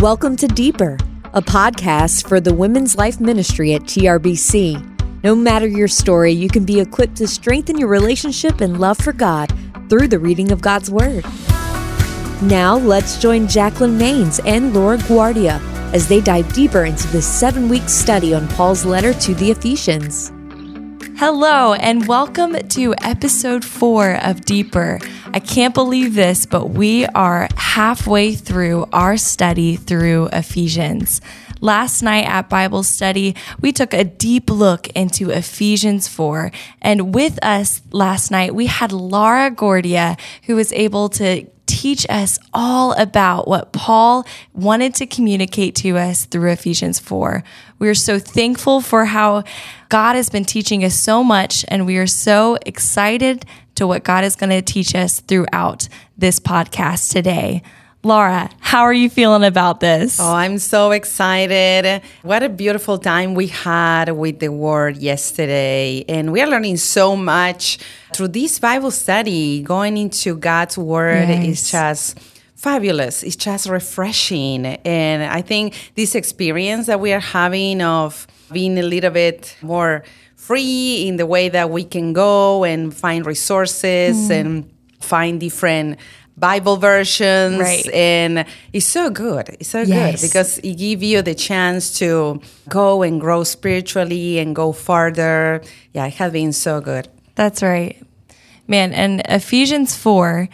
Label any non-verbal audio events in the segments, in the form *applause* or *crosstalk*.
Welcome to Deeper, a podcast for the Women's Life Ministry at TRBC. No matter your story, you can be equipped to strengthen your relationship and love for God through the reading of God's Word. Now, let's join Jacqueline Maines and Laura Guardia as they dive deeper into this seven week study on Paul's letter to the Ephesians. Hello, and welcome to episode four of Deeper. I can't believe this, but we are halfway through our study through Ephesians. Last night at Bible study, we took a deep look into Ephesians 4. And with us last night, we had Laura Gordia, who was able to teach us all about what Paul wanted to communicate to us through Ephesians 4. We are so thankful for how God has been teaching us so much, and we are so excited to what God is going to teach us throughout this podcast today. Laura, how are you feeling about this? Oh, I'm so excited. What a beautiful time we had with the word yesterday. And we are learning so much through this Bible study. Going into God's word Yes. is just fabulous. It's just refreshing. And I think this experience that we are having of being a little bit more free in the way that we can go and find resources mm-hmm. and find different Bible versions Right. and it's so good. It's so Yes. good because it gives you the chance to go and grow spiritually and go farther. Yeah, it has been so good. That's right. Man, and Ephesians 4,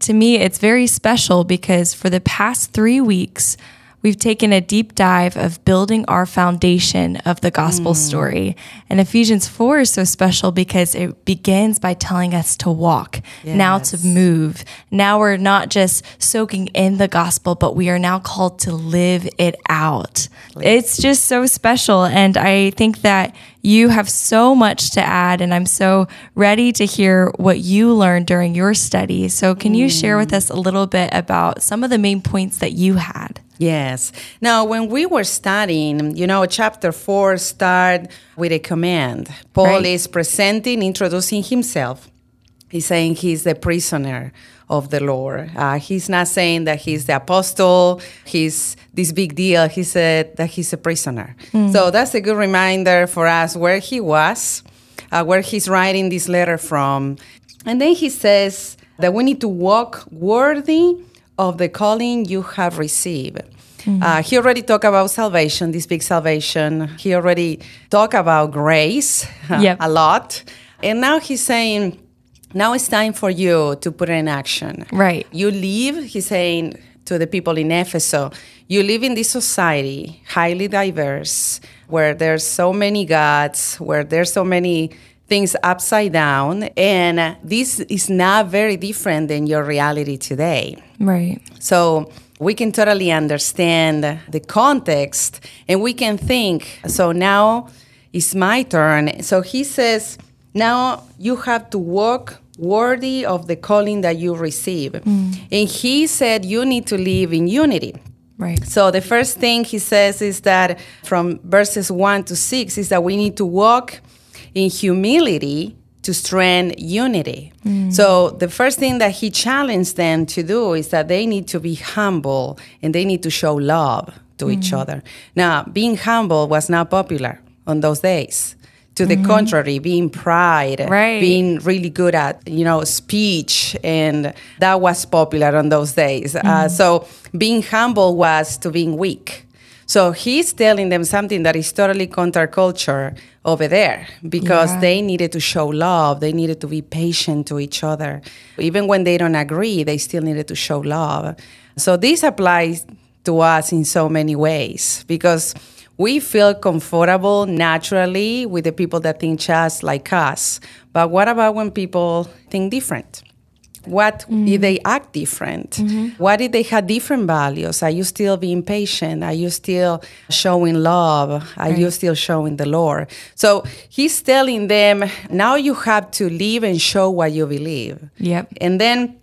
to me, it's very special because for the past three weeks, we've taken a deep dive of building our foundation of the gospel mm. story. And Ephesians 4 is so special because it begins by telling us to walk, now to move. Now we're not just soaking in the gospel, but we are now called to live it out. It's just so special. And I think that you have so much to add, and I'm so ready to hear what you learned during your study. So, can you share with us a little bit about some of the main points that you had? Yes. Now, when we were studying, you know, chapter four start with a command. Paul Right. is presenting, introducing himself. He's saying he's the prisoner of the Lord. Uh, he's not saying that he's the apostle. He's this big deal. He said that he's a prisoner. So that's a good reminder for us where he was, uh, where he's writing this letter from. And then he says that we need to walk worthy of the calling you have received. Uh, he already talked about salvation, this big salvation. He already talked about grace *laughs* Yep. a lot. And now he's saying, now it's time for you to put in action. Right. You live, he's saying to the people in Ephesus, you live in this society, highly diverse, where there's so many gods, where there's so many things upside down. And this is not very different than your reality today. Right. So we can totally understand the context and we can think, so now it's my turn. So he says, now you have to walk worthy of the calling that you receive. Mm. And he said, you need to live in unity. Right. So the first thing he says is that from verses 1 to 6 is that we need to walk in humility to strengthen unity. Mm. So the first thing that he challenged them to do is that they need to be humble and they need to show love to each mm. other. Now, being humble was not popular on those days. To the contrary, being pride, Right. being really good at you know speech and that was popular on those days. Uh, so being humble was to being weak. So he's telling them something that is totally counterculture over there because Yeah. they needed to show love. They needed to be patient to each other. Even when they don't agree they still needed to show love. So this applies to us in so many ways because we feel comfortable naturally with the people that think just like us. But what about when people think different? What if mm. they act different? Mm-hmm. What if they had different values? Are you still being patient? Are you still showing love? Are you still showing the Lord? So he's telling them, now you have to live and show what you believe. Yep. And then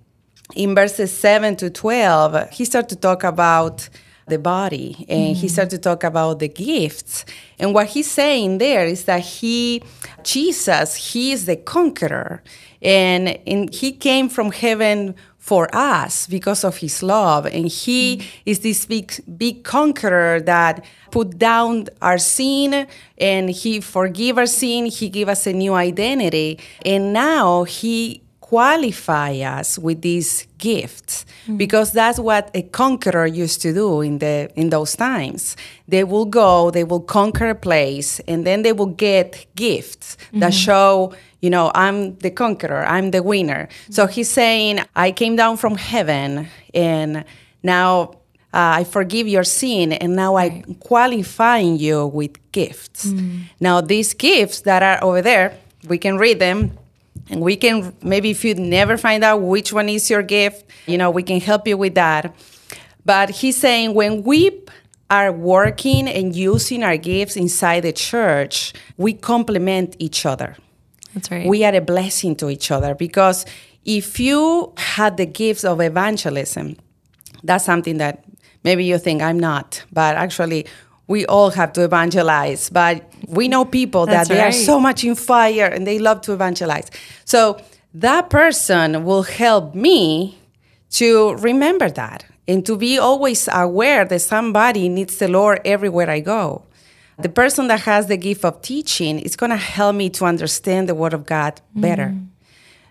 in verses 7 to 12, he started to talk about the body and he started to talk about the gifts. And what he's saying there is that he, Jesus, he is the conqueror. And, and he came from heaven for us because of his love and he mm. is this big big conqueror that put down our sin and he forgive our sin he give us a new identity and now he qualify us with these gifts mm. because that's what a conqueror used to do in the in those times they will go they will conquer a place and then they will get gifts mm-hmm. that show you know i'm the conqueror i'm the winner mm-hmm. so he's saying i came down from heaven and now uh, I forgive your sin, and now right. I'm qualifying you with gifts. Mm. Now, these gifts that are over there, we can read them and we can maybe if you never find out which one is your gift you know we can help you with that. But he's saying when we are working and using our gifts inside the church we complement each other. That's right. We are a blessing to each other because if you had the gifts of evangelism that's something that maybe you think i'm not but actually we all have to evangelize, but we know people That's that they right. are so much in fire and they love to evangelize. So that person will help me to remember that and to be always aware that somebody needs the Lord everywhere I go. The person that has the gift of teaching is going to help me to understand the word of God better. Mm.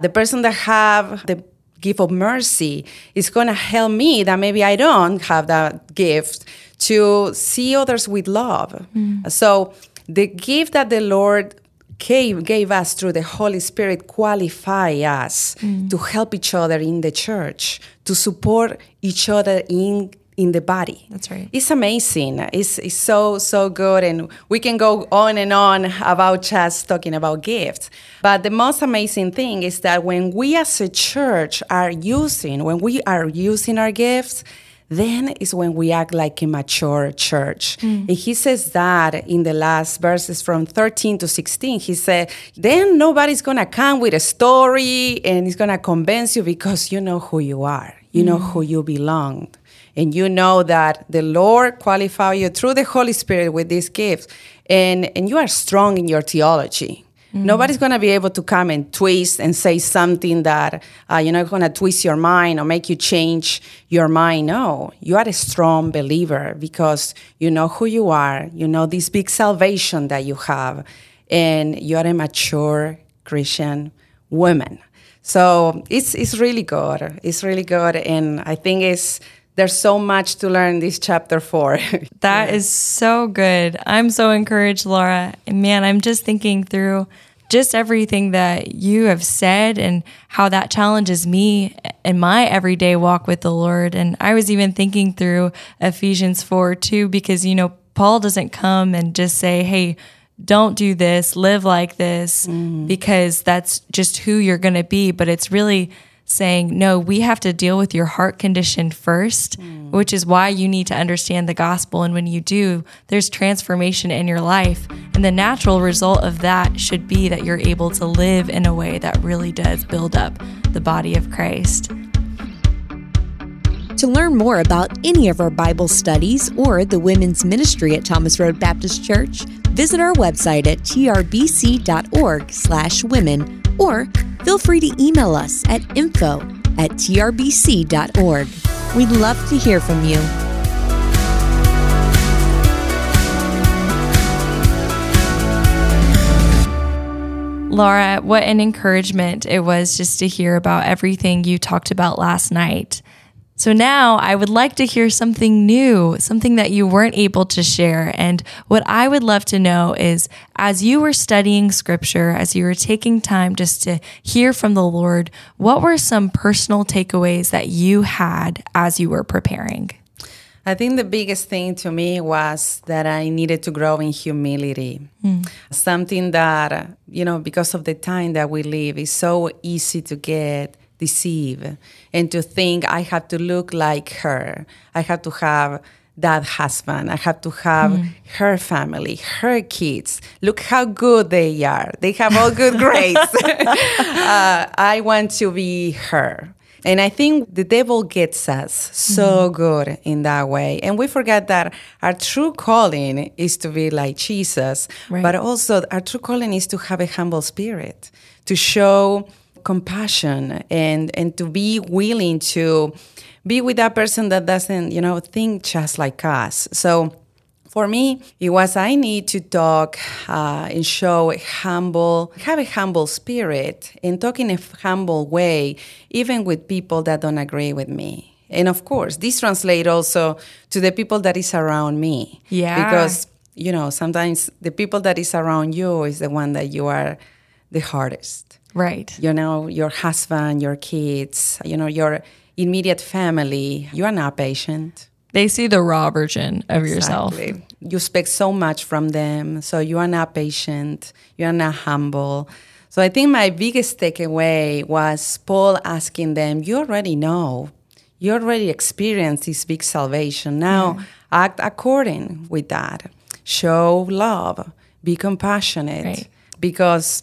The person that have the gift of mercy is going to help me that maybe I don't have that gift to see others with love. Mm. So the gift that the Lord gave, gave us through the Holy Spirit qualify us mm. to help each other in the church, to support each other in in the body. That's right. It's amazing. It's, it's so, so good. And we can go on and on about just talking about gifts. But the most amazing thing is that when we as a church are using, when we are using our gifts, then is when we act like a mature church. Mm. And he says that in the last verses from 13 to 16. He said, then nobody's going to come with a story and it's going to convince you because you know who you are, you mm. know who you belong. And you know that the Lord qualified you through the Holy Spirit with these gifts, and, and you are strong in your theology Mm-hmm. Nobody's going to be able to come and twist and say something that uh, you're not going to twist your mind or make you change your mind. No, you are a strong believer because you know who you are, you know this big salvation that you have, and you are a mature Christian woman. So it's it's really good. It's really good, and I think it's there's so much to learn in this chapter four. *laughs* That yeah. is so good. I'm so encouraged, Laura. Man, I'm just thinking through just everything that you have said and how that challenges me in my everyday walk with the Lord. And I was even thinking through Ephesians 4 too, because, you know, Paul doesn't come and just say, hey, don't do this, live like this, mm. because that's just who you're going to be. But it's really saying, no, we have to deal with your heart condition first, mm. which is why you need to understand the gospel. And when you do, there's transformation in your life. And the natural result of that should be that you're able to live in a way that really does build up the body of Christ. To learn more about any of our Bible studies or the women's ministry at Thomas Road Baptist Church, visit our website at trbc.org/women or feel free to email us at info at trbc.org. We'd love to hear from you. Laura, what an encouragement it was just to hear about everything you talked about last night. So now I would like to hear something new, something that you weren't able to share. And what I would love to know is as you were studying scripture, as you were taking time just to hear from the Lord, what were some personal takeaways that you had as you were preparing? I think the biggest thing to me was that I needed to grow in humility. Mm. Something that, you know, because of the time that we live, is so easy to get deceive and to think I have to look like her. I have to have that husband. I have to have mm. her family, her kids. Look how good they are. They have all good *laughs* grades. *laughs* uh, I want to be her. And I think the devil gets us so mm. good in that way. And we forget that our true calling is to be like Jesus, right. but also our true calling is to have a humble spirit, to show compassion and and to be willing to be with that person that doesn't you know think just like us. So for me it was i need to talk uh, and show a humble have a humble spirit and talk in a humble way even with people that don't agree with me. And of course this translates also to the people that is around me. Yeah. because you know sometimes the people that is around you is the one that you are the hardest Right. you know your husband your kids you know your immediate family you are not patient They see the raw version of yourself. You expect so much from them, so you are not patient, you are not humble. So I think my biggest takeaway was Paul asking them, You already know, you already experienced this big salvation. Now act according with that. Show love, be compassionate. Right. Because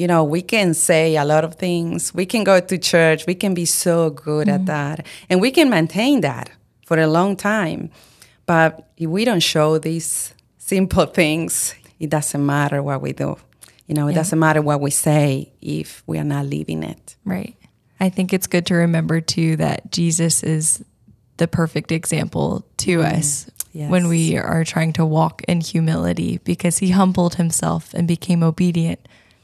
you know, we can say a lot of things. We can go to church. We can be so good at mm-hmm. that. And we can maintain that for a long time. But if we don't show these simple *laughs* things, it doesn't matter what we do. You know, it doesn't matter what we say if we are not living it. Right. I think it's good to remember too that Jesus is the perfect example to mm-hmm. us Yes. when we are trying to walk in humility because he humbled himself and became obedient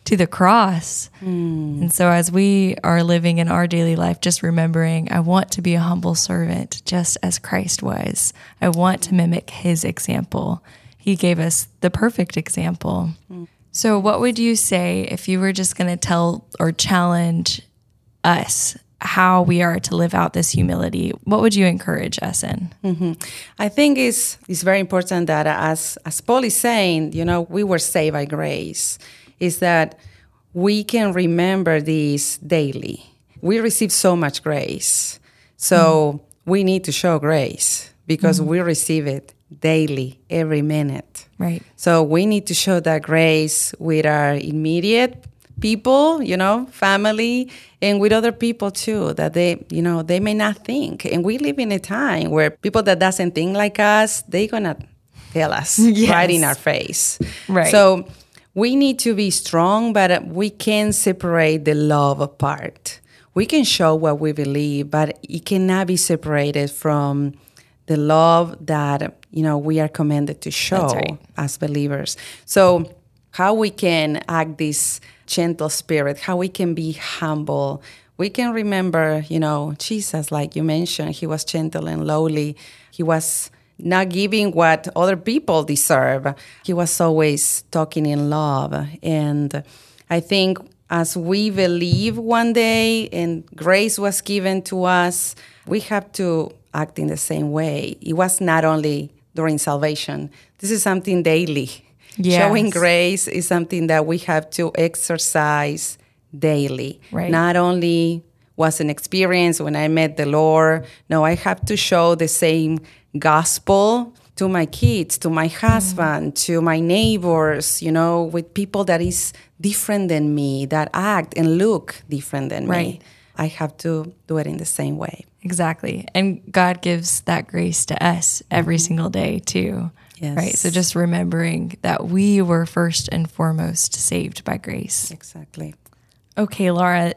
to the cross. Hmm. And so as we are living in our daily life, just remembering, I want to be a humble servant just as Christ was. I want to mimic his example. He gave us the perfect example. Hmm. So, what would you say if you were just going to tell or challenge us how we are to live out this humility? What would you encourage us in? Mm-hmm. I think it's, it's very important that as, as Paul is saying, you know, we were saved by grace, is that we can remember this daily. We receive so much grace. So mm-hmm. we need to show grace because mm-hmm. we receive it daily, every minute. Right. So we need to show that grace with our immediate people, you know, family, and with other people too, that they, you know, they may not think. And we live in a time where people that doesn't think like us, they gonna tell us *laughs* right in our face. Right. So we need to be strong, but we can separate the love apart. We can show what we believe, but it cannot be separated from the love that you know we are commanded to show right. as believers. So how we can act this gentle spirit, how we can be humble. We can remember, you know, Jesus, like you mentioned, he was gentle and lowly. He was not giving what other people deserve. He was always talking in love. And I think as we believe one day and grace was given to us, we have to act in the same way. It was not only during salvation, this is something daily. Yes. Showing grace is something that we have to exercise daily. Right. Not only was an experience when I met the Lord, no, I have to show the same gospel to my kids, to my husband, to my neighbors, you know, with people that is different than me, that act and look different than Right. me. I have to do it in the same way. Exactly. And God gives that grace to us every mm-hmm. single day, too. Yes. Right. So just remembering that we were first and foremost saved by grace. Exactly. Okay, Laura,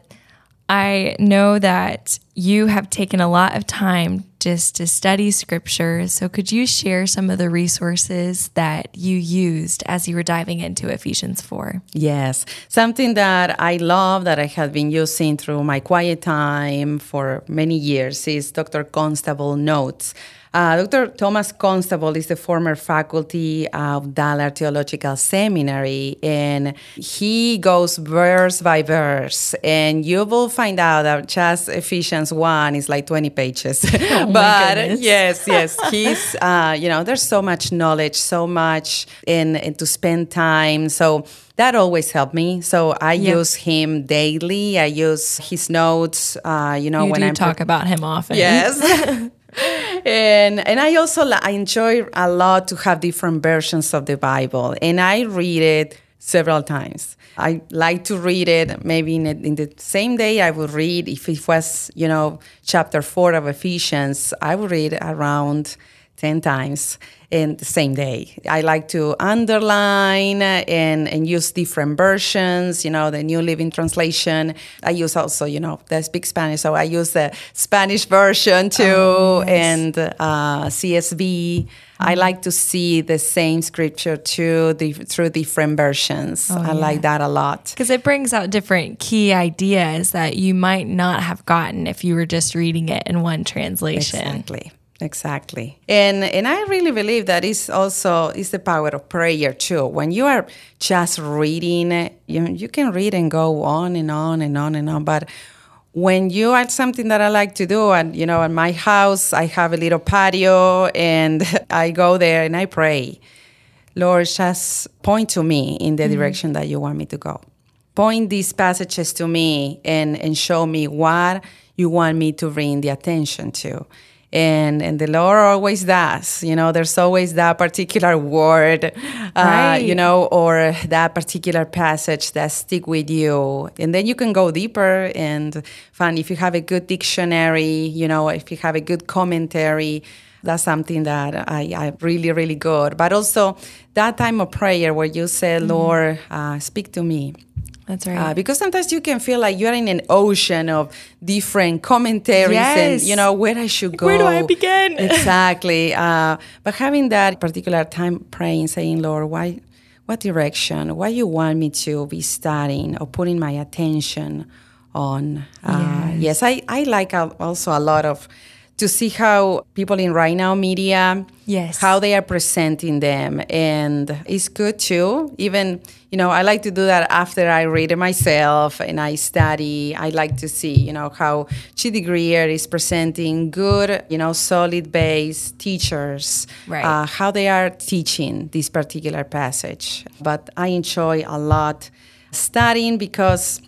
I know that you have taken a lot of time just to study scripture. So could you share some of the resources that you used as you were diving into Ephesians 4? Yes, something that I love that I have been using through my quiet time for many years is Dr. Constable Notes. Uh, Dr. Thomas Constable is the former faculty of Dallas Theological Seminary, and he goes verse by verse, and you will find out that just Ephesians 1 is like 20 pages. *laughs* but goodness. yes, yes, *laughs* he's, uh, you know, there's so much knowledge, so much in, in to spend time. So that always helped me. So I Yep. use him daily. I use his notes, uh, you know, You when I'm talk about him often. Yes. *laughs* *laughs* and and I also I enjoy a lot to have different versions of the Bible, and I read it several times. I like to read it maybe in, a, in the same day. I would read if it was you know chapter four of Ephesians. I would read around 10 times in the same day. I like to underline and, and use different versions, you know, the New Living Translation. I use also, you know, they speak Spanish, so I use the Spanish version too oh, nice. and uh. Mm-hmm. I like to see the same scripture too, the, through different versions. Oh, I yeah. like that a lot. Because it brings out different key ideas that you might not have gotten if you were just reading it in one translation. Exactly. Exactly. And and I really believe that is also is the power of prayer too. When you are just reading, you you can read and go on and on and on and on, but when you are something that I like to do, and you know, in my house, I have a little patio, and *laughs* I go there and I pray, Lord, just point to me in the mm-hmm. direction that you want me to go. Point these passages to me and, and show me what you want me to bring the attention to and and the Lord always does. You know, there's always that particular word, uh, right. you know, or that particular passage that stick with you, and then you can go deeper and find if you have a good dictionary, you know, if you have a good commentary. That's something that I, I really, really good. But also that time of prayer where you say, mm-hmm. Lord, uh, speak to me that's right. Uh, because sometimes you can feel like you're in an ocean of different commentaries yes. and, you know, where I should go. Where do I begin? *laughs* exactly. Uh, but having that particular time praying, saying, Lord, why, what direction, why you want me to be studying or putting my attention on. Uh, yes. yes, I, I like also a lot of to see how people in RightNow Media yes. how they are presenting them. And it's good too. Even you know i like to do that after i read it myself and i study. I like to see you know how chidi greer is presenting good you know solid base teachers right. uh, how they are teaching this particular passage. But i enjoy a lot studying because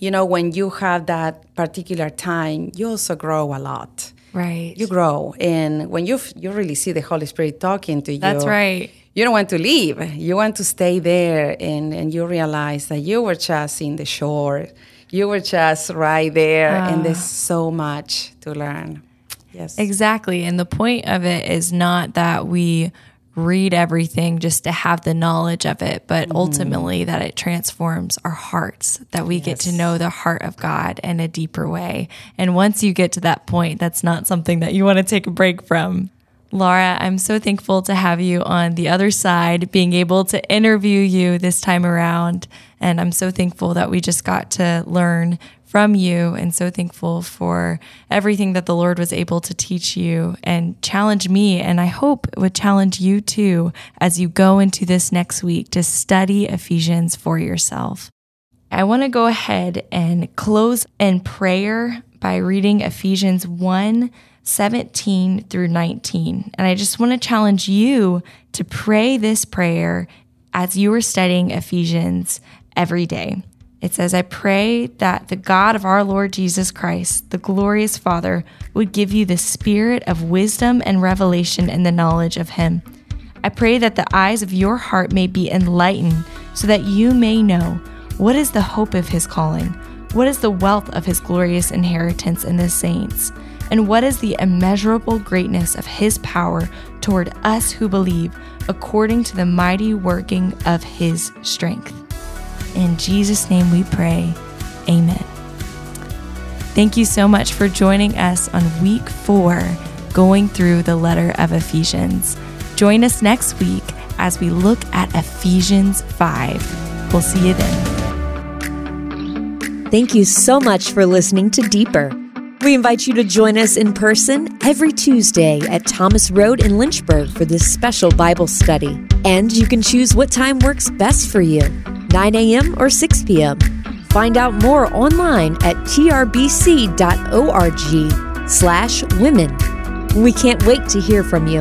you know when you have that particular time you also grow a lot Right. You grow. And when you you really see the Holy Spirit talking to you. That's right. You don't want to leave. You want to stay there and, and you realize that you were just in the shore. You were just right there uh, and there's so much to learn. Yes. Exactly. And the point of it is not that we read everything just to have the knowledge of it, but mm-hmm. ultimately that it transforms our hearts, that we yes. get to know the heart of God in a deeper way. And once you get to that point, that's not something that you want to take a break from. Laura, I'm so thankful to have you on the other side, being able to interview you this time around. And I'm so thankful that we just got to learn from you and so thankful for everything that the Lord was able to teach you and challenge me. And I hope it would challenge you too as you go into this next week to study Ephesians for yourself. I want to go ahead and close in prayer by reading Ephesians 1 17 through 19. And I just want to challenge you to pray this prayer as you are studying Ephesians every day. It says, I pray that the God of our Lord Jesus Christ, the glorious Father, would give you the spirit of wisdom and revelation in the knowledge of Him. I pray that the eyes of your heart may be enlightened so that you may know what is the hope of His calling, what is the wealth of His glorious inheritance in the saints, and what is the immeasurable greatness of His power toward us who believe, according to the mighty working of His strength. In Jesus' name we pray. Amen. Thank you so much for joining us on week four, going through the letter of Ephesians. Join us next week as we look at Ephesians 5. We'll see you then. Thank you so much for listening to Deeper. We invite you to join us in person every Tuesday at Thomas Road in Lynchburg for this special Bible study. And you can choose what time works best for you 9 a.m. or 6 p.m. Find out more online at trbc.org slash women. We can't wait to hear from you.